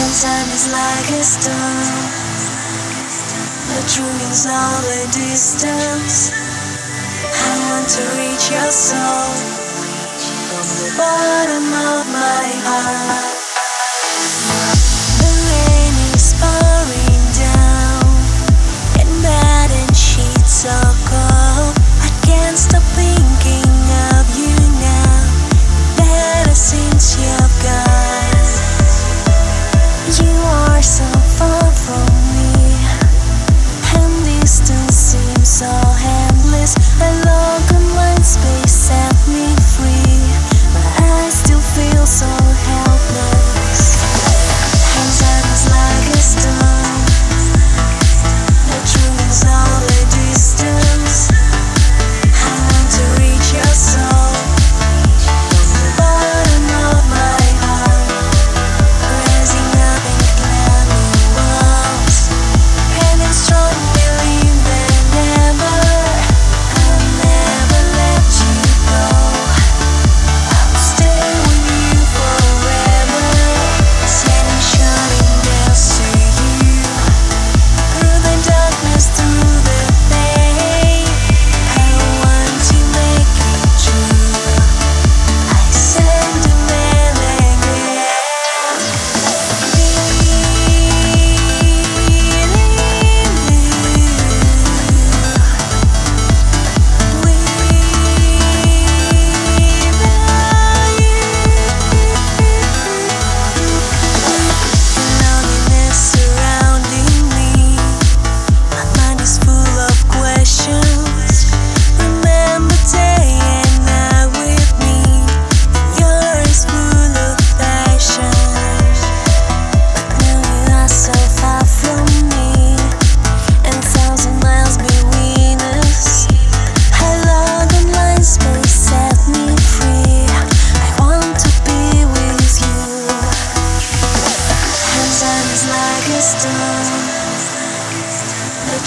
And time is like a storm The truth is all the distance. I want to reach your soul. From the bottom of my heart.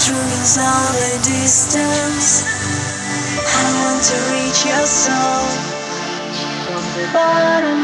dreams on the distance. I want to reach your soul from the bottom.